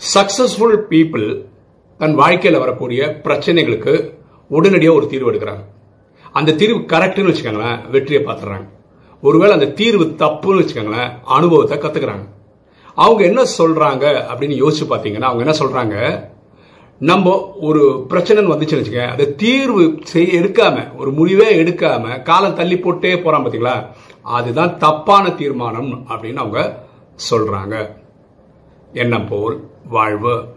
Successful people தன் வாழ்க்கையில் வரக்கூடிய பிரச்சனைகளுக்கு உடனடியாக ஒரு தீர்வு எடுக்கிறாங்க. அந்த தீர்வு கரெக்டுன்னு வச்சுக்கோங்களேன் வெற்றியை பார்த்துறாங்க ஒருவேளை அந்த தீர்வு தப்புன்னு வச்சுக்கோங்களேன் அனுபவத்தை கற்றுக்குறாங்க அவங்க என்ன சொல்கிறாங்க அப்படின்னு யோசிச்சு பார்த்தீங்கன்னா அவங்க என்ன சொல்கிறாங்க நம்ம ஒரு பிரச்சனைன்னு வந்துச்சுன்னு வச்சுக்க அதை தீர்வு செய்ய எடுக்காம ஒரு முடிவே எடுக்காம காலம் தள்ளி போட்டே போகிறான் பார்த்தீங்களா அதுதான் தப்பான தீர்மானம் அப்படின்னு அவங்க சொல்கிறாங்க எண்ணம் போல் வாழ்வு.